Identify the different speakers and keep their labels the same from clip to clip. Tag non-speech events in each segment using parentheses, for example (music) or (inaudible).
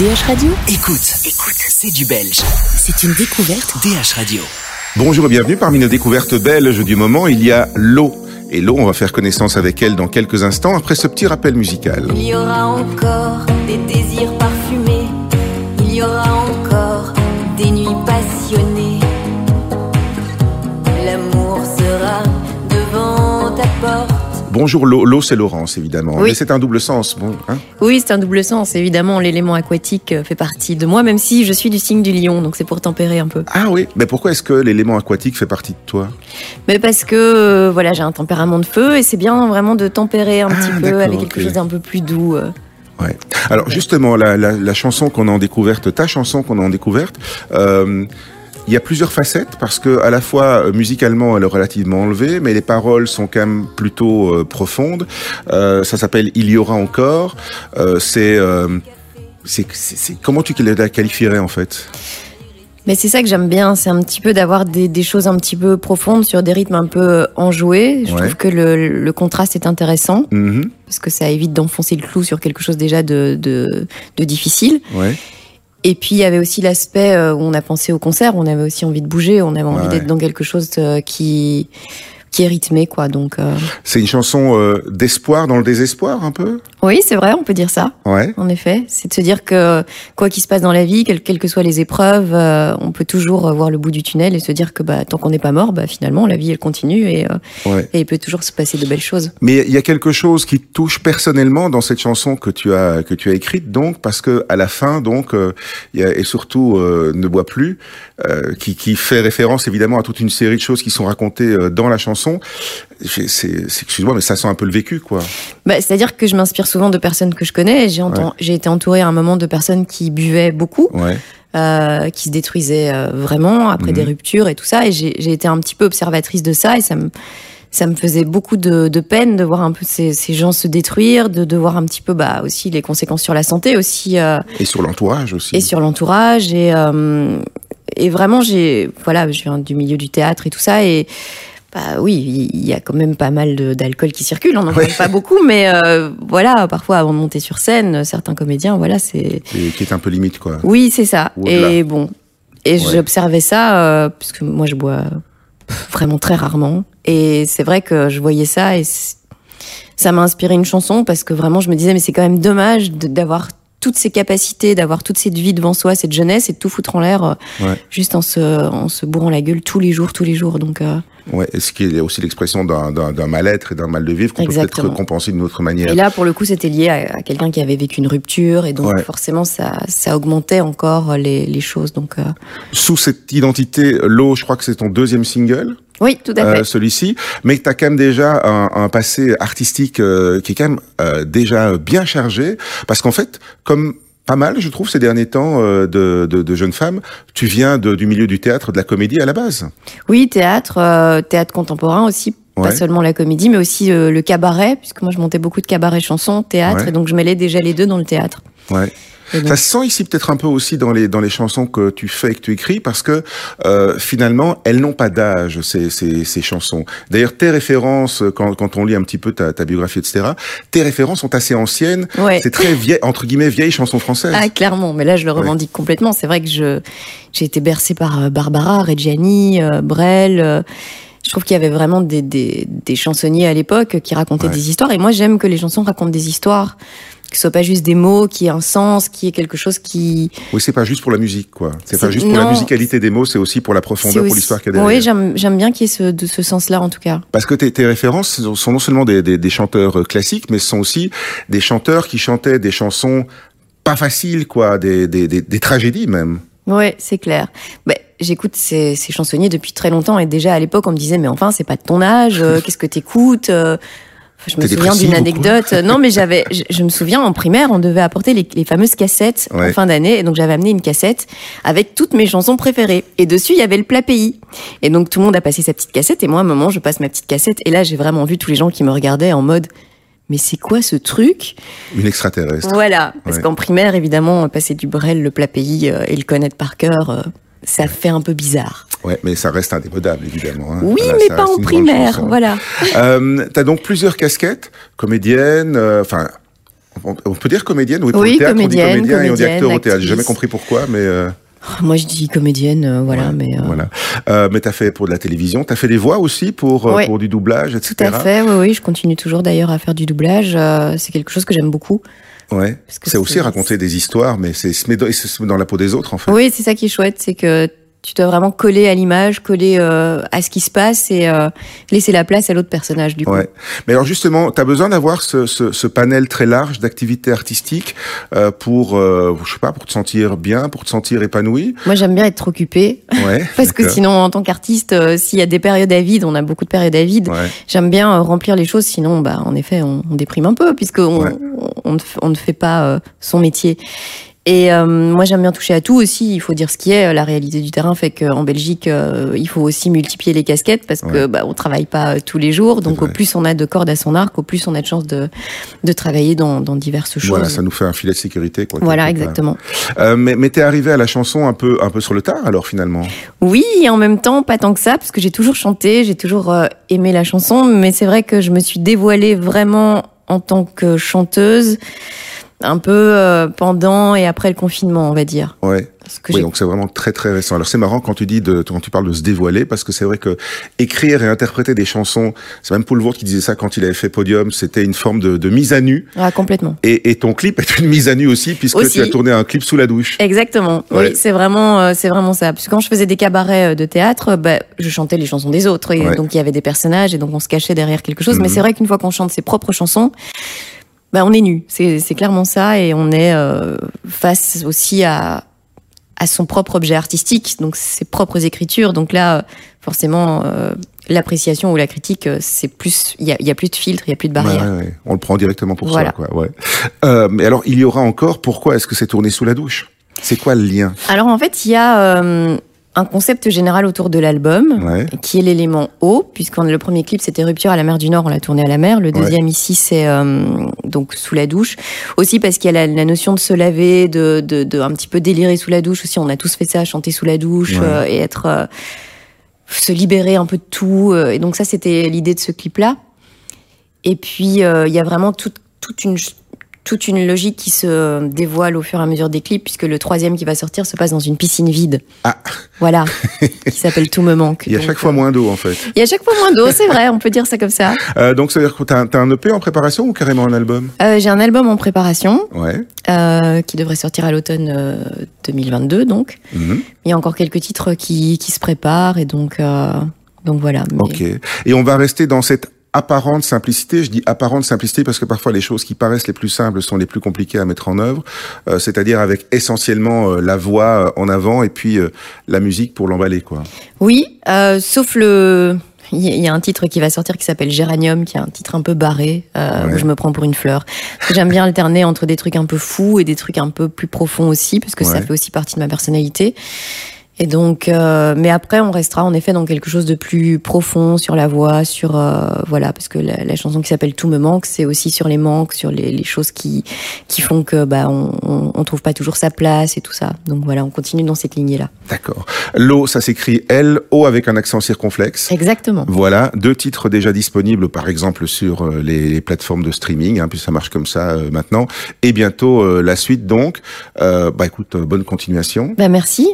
Speaker 1: DH Radio,
Speaker 2: Écoute, écoute, c'est du belge.
Speaker 1: c'est une découverte.
Speaker 2: DH Radio.
Speaker 3: Bonjour et bienvenue parmi nos découvertes belges du moment. Il y a l'eau. Et l'eau, on va faire connaissance avec elle dans quelques instants après ce petit rappel musical.
Speaker 4: Il y aura encore des désirs parfumés.
Speaker 3: Bonjour l'eau. L'eau, c'est Laurence, évidemment.
Speaker 5: Oui.
Speaker 3: Mais c'est un double sens. Bon, hein
Speaker 5: Oui, c'est un double sens. Évidemment, l'élément aquatique euh, fait partie de moi, même si je suis du signe du lion, donc c'est pour tempérer un peu.
Speaker 3: ah oui. Mais pourquoi est-ce que l'élément aquatique fait partie de toi?
Speaker 5: Mais parce que euh, voilà, j'ai un tempérament de feu et c'est bien vraiment de tempérer un
Speaker 3: Ah,
Speaker 5: petit peu avec quelque chose d'un peu plus doux. euh.
Speaker 3: Ouais. Alors justement, la, la, la chanson qu'on a en découverte, ta chanson qu'on a en découverte, euh, il y a plusieurs facettes parce que à la fois euh, musicalement elle est relativement enlevée, mais les paroles sont quand même plutôt euh, profondes. Euh, ça s'appelle Il y aura encore. Euh, c'est c'est c'est- c'est- comment tu la qualifierais en fait?
Speaker 5: Mais c'est ça que j'aime bien, c'est un petit peu d'avoir des, des choses un petit peu profondes sur des rythmes un peu enjoués. Je
Speaker 3: Ouais.
Speaker 5: trouve que le, le contraste est intéressant
Speaker 3: Mhm.
Speaker 5: parce que ça évite d'enfoncer le clou sur quelque chose déjà de, de, de difficile.
Speaker 3: Ouais.
Speaker 5: Et puis il y avait aussi l'aspect euh, où on a pensé au concert, on avait aussi envie de bouger, on avait envie
Speaker 3: Ouais.
Speaker 5: d'être dans quelque chose euh, qui qui est rythmé quoi. Donc euh,
Speaker 3: C'est une chanson euh, d'espoir dans le désespoir un peu?
Speaker 5: oui, c'est vrai, on peut dire ça.
Speaker 3: Ouais.
Speaker 5: En effet, c'est de se dire que quoi qu'il se passe dans la vie, quelles, que soient les épreuves, euh, on peut toujours euh, voir le bout du tunnel et se dire que bah, tant qu'on n'est pas mort, bah, finalement la vie elle continue et, euh,
Speaker 3: Ouais.
Speaker 5: et il peut toujours se passer de belles choses.
Speaker 3: Mais il y a quelque chose qui te touche personnellement dans cette chanson que tu as que tu as écrite donc parce que à la fin donc euh, y a, et surtout euh, ne bois plus euh, qui qui fait référence évidemment à toute une série de choses qui sont racontées dans la chanson. C'est- excuse-moi mais ça sent un peu le vécu quoi.
Speaker 5: Bah, C'est-à-dire que je m'inspire souvent de personnes que je connais. J'ai été entourée à un moment de personnes qui buvaient beaucoup.
Speaker 3: Ouais.
Speaker 5: euh, qui se détruisaient euh, vraiment après
Speaker 3: Mhm.
Speaker 5: des ruptures et tout ça. Et j'ai été un petit peu observatrice de ça et ça me ça me faisait beaucoup de, de peine de voir un peu ces, ces gens se détruire, de, de voir un petit peu bah aussi les conséquences sur la santé aussi euh,
Speaker 3: Et sur l'entourage aussi.
Speaker 5: et sur l'entourage et et vraiment j'ai voilà je viens du milieu du théâtre et tout ça et bah oui, il y a quand même pas mal d'alcool qui circule. On n'en
Speaker 3: Ouais.
Speaker 5: pas beaucoup, mais euh, voilà, parfois avant de monter sur scène, certains comédiens, voilà, c'est
Speaker 3: Et qui est un peu limite quoi.
Speaker 5: oui, c'est ça. Et bon, et
Speaker 3: Ouais.
Speaker 5: j'observais ça euh, parce que moi je bois vraiment très rarement. Et c'est vrai que je voyais ça et ça m'a inspiré une chanson parce que vraiment je me disais mais c'est quand même dommage d'avoir toutes ces capacités, d'avoir toute cette vie devant soi, cette jeunesse et de tout foutre en l'air euh,
Speaker 3: Ouais.
Speaker 5: juste en se, en se bourrant la gueule tous les jours, tous les jours. Donc euh,
Speaker 3: Ouais. Et ce qui est aussi l'expression d'un mal-être et d'un mal de vivre qu'on peut peut-être compenser d'une autre manière.
Speaker 5: et là pour le coup c'était lié à, à quelqu'un qui avait vécu une rupture et donc
Speaker 3: Ouais.
Speaker 5: forcément ça, ça augmentait encore les, les choses. Donc euh,
Speaker 3: Sous cette identité, l'eau, je crois que c'est ton deuxième single.
Speaker 5: Oui, tout à fait.
Speaker 3: euh, celui-ci, mais tu as quand même déjà un, un passé artistique euh, qui est quand même euh, déjà bien chargé, parce qu'en fait, comme pas mal, je trouve, ces derniers temps euh, de, de, de jeunes femmes, tu viens de, du milieu du théâtre, de la comédie à la base.
Speaker 5: Oui, théâtre, euh, théâtre contemporain aussi,
Speaker 3: Ouais.
Speaker 5: pas seulement la comédie, mais aussi euh, le cabaret, puisque moi je montais beaucoup de cabaret chansons, théâtre,
Speaker 3: Ouais.
Speaker 5: et donc je mêlais déjà les deux dans le théâtre.
Speaker 3: Ouais.
Speaker 5: Et donc-
Speaker 3: Ça se sent ici peut-être un peu aussi dans les dans les chansons que tu fais et que tu écris parce que euh, finalement elles n'ont pas d'âge ces, ces ces chansons. D'ailleurs tes références quand quand on lit un petit peu ta, ta biographie etc. Tes références sont assez anciennes.
Speaker 5: Ouais.
Speaker 3: C'est très vieille entre guillemets vieille chanson française.
Speaker 5: Ah, clairement, mais là je le revendique complètement. C'est vrai que je j'ai été bercée par euh, Barbara, Reggiani, euh, Brel. euh, je trouve qu'il y avait vraiment des, des, des chansonniers à l'époque qui racontaient
Speaker 3: Ouais.
Speaker 5: des histoires. Et moi, j'aime que les chansons racontent des histoires, que ce soit pas juste des mots, qui aient un sens, qui est quelque chose qui.
Speaker 3: Oui, c'est pas juste pour la musique, quoi. C'est pas juste pour la musicalité des mots, c'est aussi pour la profondeur, pour l'histoire qu'il y a derrière.
Speaker 5: Oui, j'aime bien qu'il y ait ce, de ce sens-là, en tout cas.
Speaker 3: Parce que tes, tes références sont non seulement des, des, des chanteurs euh, classiques, mais ce sont aussi des chanteurs qui chantaient des chansons pas faciles, quoi, des, des, des, des tragédies même.
Speaker 5: Ouais, c'est clair. Ben, j'écoute ces, ces chansonniers depuis très longtemps et déjà à l'époque on me disait mais enfin c'est pas de ton âge, euh, (laughs) qu'est-ce que t'écoutes euh, Je me souviens d'une anecdote. Non mais j'avais, je, je me souviens en primaire on devait apporter les, les fameuses cassettes
Speaker 3: Ouais.
Speaker 5: en fin d'année et donc j'avais amené une cassette avec toutes mes chansons préférées et dessus il y avait le plat pays et donc tout le monde a passé sa petite cassette et moi à un moment je passe ma petite cassette et là j'ai vraiment vu tous les gens qui me regardaient en mode mais c'est quoi ce truc?
Speaker 3: Une extraterrestre.
Speaker 5: Voilà, parce
Speaker 3: Ouais.
Speaker 5: qu'en primaire, évidemment, passer du Brel, le plat pays euh, et le connaître par cœur, euh, ça fait un peu bizarre.
Speaker 3: Ouais, mais ça reste indémodable, évidemment. hein.
Speaker 5: Oui,
Speaker 3: Voilà,
Speaker 5: mais pas en primaire, voilà.
Speaker 3: Euh, T'as donc plusieurs casquettes, comédienne, euh, enfin On, on peut dire comédienne Oui,
Speaker 5: pour Oui,
Speaker 3: le théâtre, on dit
Speaker 5: comédienne,
Speaker 3: comédien et on dit acteur au théâtre. J'ai jamais compris pourquoi, mais euh,
Speaker 5: Oh, Moi, je dis comédienne, euh, voilà,
Speaker 3: ouais,
Speaker 5: mais. euh,
Speaker 3: voilà. Euh, mais t'as fait pour de la télévision, t'as fait des voix aussi pour
Speaker 5: Ouais.
Speaker 3: pour du doublage, etc.
Speaker 5: Tout à fait, oui, oui, je continue toujours d'ailleurs à faire du doublage. c'est quelque chose que j'aime beaucoup.
Speaker 3: Ouais. C'est aussi raconter des histoires, mais c'est se mettre dans la peau des autres en fait.
Speaker 5: Oui, c'est ça qui est chouette, c'est que tu dois vraiment coller à l'image, coller euh, à ce qui se passe et euh, laisser la place à l'autre personnage du coup.
Speaker 3: Ouais. Mais alors justement, tu as besoin d'avoir ce, ce, ce panel très large d'activités artistiques euh, pour, euh, je sais pas, pour te sentir bien, pour te sentir épanoui.
Speaker 5: Moi, j'aime bien être occupée
Speaker 3: Ouais. (laughs)
Speaker 5: parce que sinon, en tant qu'artiste, euh, s'il y a des périodes à vide, on a beaucoup de périodes à vide.
Speaker 3: Ouais.
Speaker 5: J'aime bien euh, remplir les choses, sinon, bah, en effet, on, on déprime un peu puisque on, on, on ne f- on ne fait pas euh, son métier. Et euh, moi, j'aime bien toucher à tout aussi. Il faut dire ce qui est. La réalité du terrain fait qu'en Belgique, euh, il faut aussi multiplier les casquettes parce que
Speaker 3: Ouais.
Speaker 5: bah, on travaille pas euh, tous les jours. Donc, au plus on a de cordes à son arc, au plus on a de chances de, de travailler dans, dans diverses choses.
Speaker 3: Voilà, ça nous fait un filet de sécurité. Quoi,
Speaker 5: Voilà, exactement.
Speaker 3: Euh, mais mais t'es arrivé à la chanson un peu un peu sur le tard alors finalement?
Speaker 5: Oui, et en même temps, pas tant que ça, parce que j'ai toujours chanté, j'ai toujours euh, aimé la chanson, mais c'est vrai que je me suis dévoilée vraiment en tant que chanteuse, un peu euh, pendant et après le confinement, on va dire.
Speaker 3: Ouais. Oui, donc c'est vraiment très très récent. Alors c'est marrant quand tu dis de quand tu parles de se dévoiler parce que c'est vrai que écrire et interpréter des chansons, c'est même Paul Vaught qui disait ça quand il avait fait Podium, c'était une forme de, de mise à nu.
Speaker 5: Ah, complètement.
Speaker 3: Et, et ton clip est une mise à nu aussi puisque
Speaker 5: Aussi.
Speaker 3: tu as tourné un clip sous la douche.
Speaker 5: Exactement.
Speaker 3: Ouais.
Speaker 5: Oui, c'est vraiment, euh, c'est vraiment ça. Parce que quand je faisais des cabarets euh, de théâtre, bah, je chantais les chansons des autres, et
Speaker 3: Ouais.
Speaker 5: donc il y avait des personnages, et donc on se cachait derrière quelque chose. Mais
Speaker 3: Mhm.
Speaker 5: c'est vrai qu'une fois qu'on chante ses propres chansons, bah, on est nu. C'est, c'est clairement ça, et on est euh, face aussi à à son propre objet artistique, donc ses propres écritures. Donc là, forcément, euh, l'appréciation ou la critique, euh, c'est plus, il y a, il y a plus de filtre, il y a plus de barrière.
Speaker 3: Ouais, ouais, ouais. On le prend directement pour
Speaker 5: Voilà.
Speaker 3: ça. Quoi, ouais. Euh, mais alors, il y aura encore, pourquoi est-ce que c'est tourné sous la douche? C'est quoi le lien?
Speaker 5: Alors en fait, il y a euh, un concept général autour de l'album.
Speaker 3: ouais.
Speaker 5: qui est l'élément eau, puisque le premier clip c'était Rupture à la mer du Nord, on l'a tourné à la mer. Le deuxième ici c'est euh, donc sous la douche. Aussi parce qu'il y a la, la notion de se laver, de, de, de un petit peu délirer sous la douche aussi. On a tous fait ça, chanter sous la douche
Speaker 3: Ouais.
Speaker 5: euh, et être euh, se libérer un peu de tout. euh, et donc ça c'était l'idée de ce clip là. Et puis euh, il y a vraiment toute toute une toute une logique qui se dévoile au fur et à mesure des clips, puisque le troisième qui va sortir se passe dans une piscine vide.
Speaker 3: Ah.
Speaker 5: Voilà, (laughs) qui s'appelle Tout me manque.
Speaker 3: Il y a
Speaker 5: Donc,
Speaker 3: chaque fois
Speaker 5: euh,
Speaker 3: moins d'eau en fait.
Speaker 5: il y a chaque fois moins d'eau, c'est vrai, on peut dire ça comme ça.
Speaker 3: Euh, donc, ça veut dire que t'as, t'as un EP en préparation ou carrément un album?
Speaker 5: Euh, J'ai un album en préparation
Speaker 3: Ouais.
Speaker 5: euh, qui devrait sortir à l'automne euh, 2022, donc.
Speaker 3: Mhm.
Speaker 5: Il y a encore quelques titres qui, qui se préparent et donc, donc voilà. Mais-
Speaker 3: Ok. Et on va rester dans cette apparente simplicité. Je dis apparente simplicité parce que parfois les choses qui paraissent les plus simples sont les plus compliquées à mettre en œuvre. Euh, c'est-à-dire avec essentiellement euh, la voix euh, en avant et puis euh, la musique pour l'emballer, quoi.
Speaker 5: Oui, euh, sauf le. Il y a- un titre qui va sortir qui s'appelle Géranium, qui est un titre un peu barré, euh,
Speaker 3: Ouais.
Speaker 5: où je me prends pour une fleur. Parce que J'aime bien alterner entre des trucs un peu fous et des trucs un peu plus profonds aussi, parce que ça fait aussi partie de ma personnalité. Et donc, euh, mais après, on restera en effet dans quelque chose de plus profond sur la voix, sur euh, voilà, parce que la, la chanson qui s'appelle Tout me manque, c'est aussi sur les manques, sur les, les choses qui qui font que bah on, on, on trouve pas toujours sa place et tout ça. Donc voilà, on continue dans cette lignée là.
Speaker 3: D'accord. L'eau, ça s'écrit L-O avec un accent circonflexe.
Speaker 5: Exactement.
Speaker 3: Voilà, deux titres déjà disponibles, par exemple sur euh, les, les plateformes de streaming, hein, puis ça marche comme ça euh, maintenant. Et bientôt la suite, donc. Bah écoute, bonne continuation.
Speaker 5: Bah merci.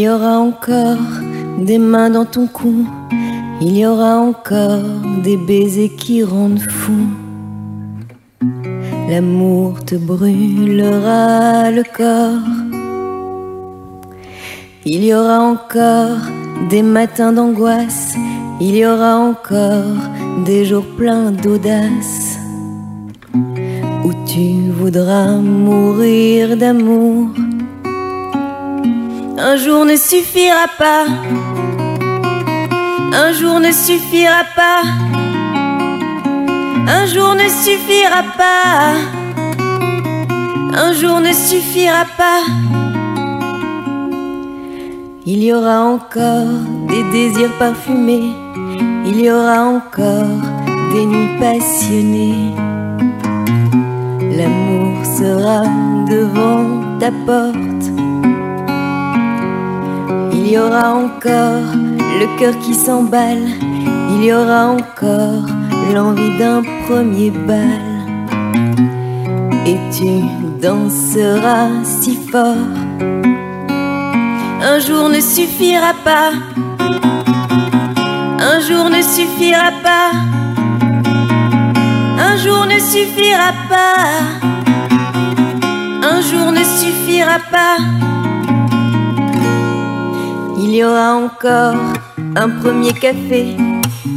Speaker 5: Y aura encore des mains dans ton cou, il y aura encore des baisers qui rendent fou. L'amour te brûlera le corps. Il y aura encore des matins d'angoisse, il y aura encore des jours pleins d'audace, où tu voudras mourir d'amour. Un jour ne suffira pas, un jour ne suffira pas, un jour ne suffira pas, un jour ne suffira pas. Il y aura encore des désirs parfumés, il y aura encore des nuits passionnées. L'amour sera devant ta porte. Il y aura encore le cœur qui s'emballe, il y aura encore l'envie d'un premier bal. Et tu danseras si fort. Un jour ne suffira pas, un jour ne suffira pas, un jour ne suffira pas, un jour ne suffira pas. Il y aura encore un premier café,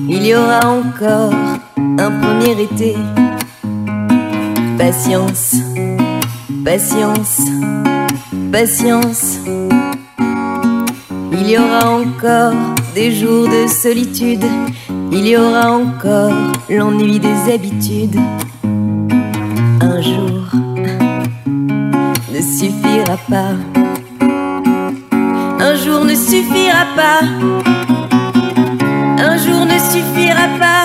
Speaker 5: il y aura encore un premier été. Patience, patience, patience. Il y aura encore des jours de solitude, il y aura encore l'ennui des habitudes. Un jour ne suffira pas. Un jour ne suffira pas. Un jour ne suffira pas.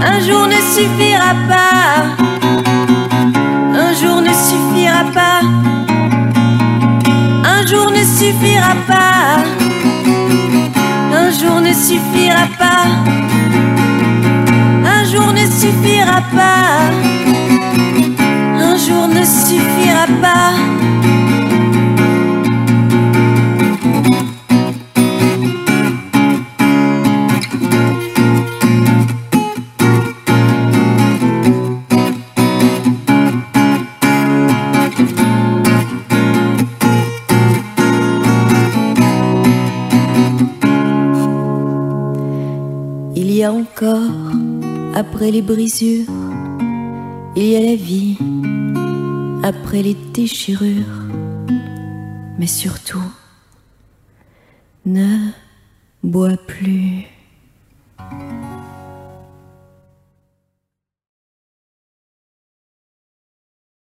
Speaker 5: Un jour ne suffira pas. Un jour ne suffira pas. Un jour ne suffira pas. Un jour ne suffira pas. Un jour ne suffira pas. Un jour ne suffira pas. Y a encore, après les brisures, il y a la vie, après les déchirures. Mais surtout, ne bois plus.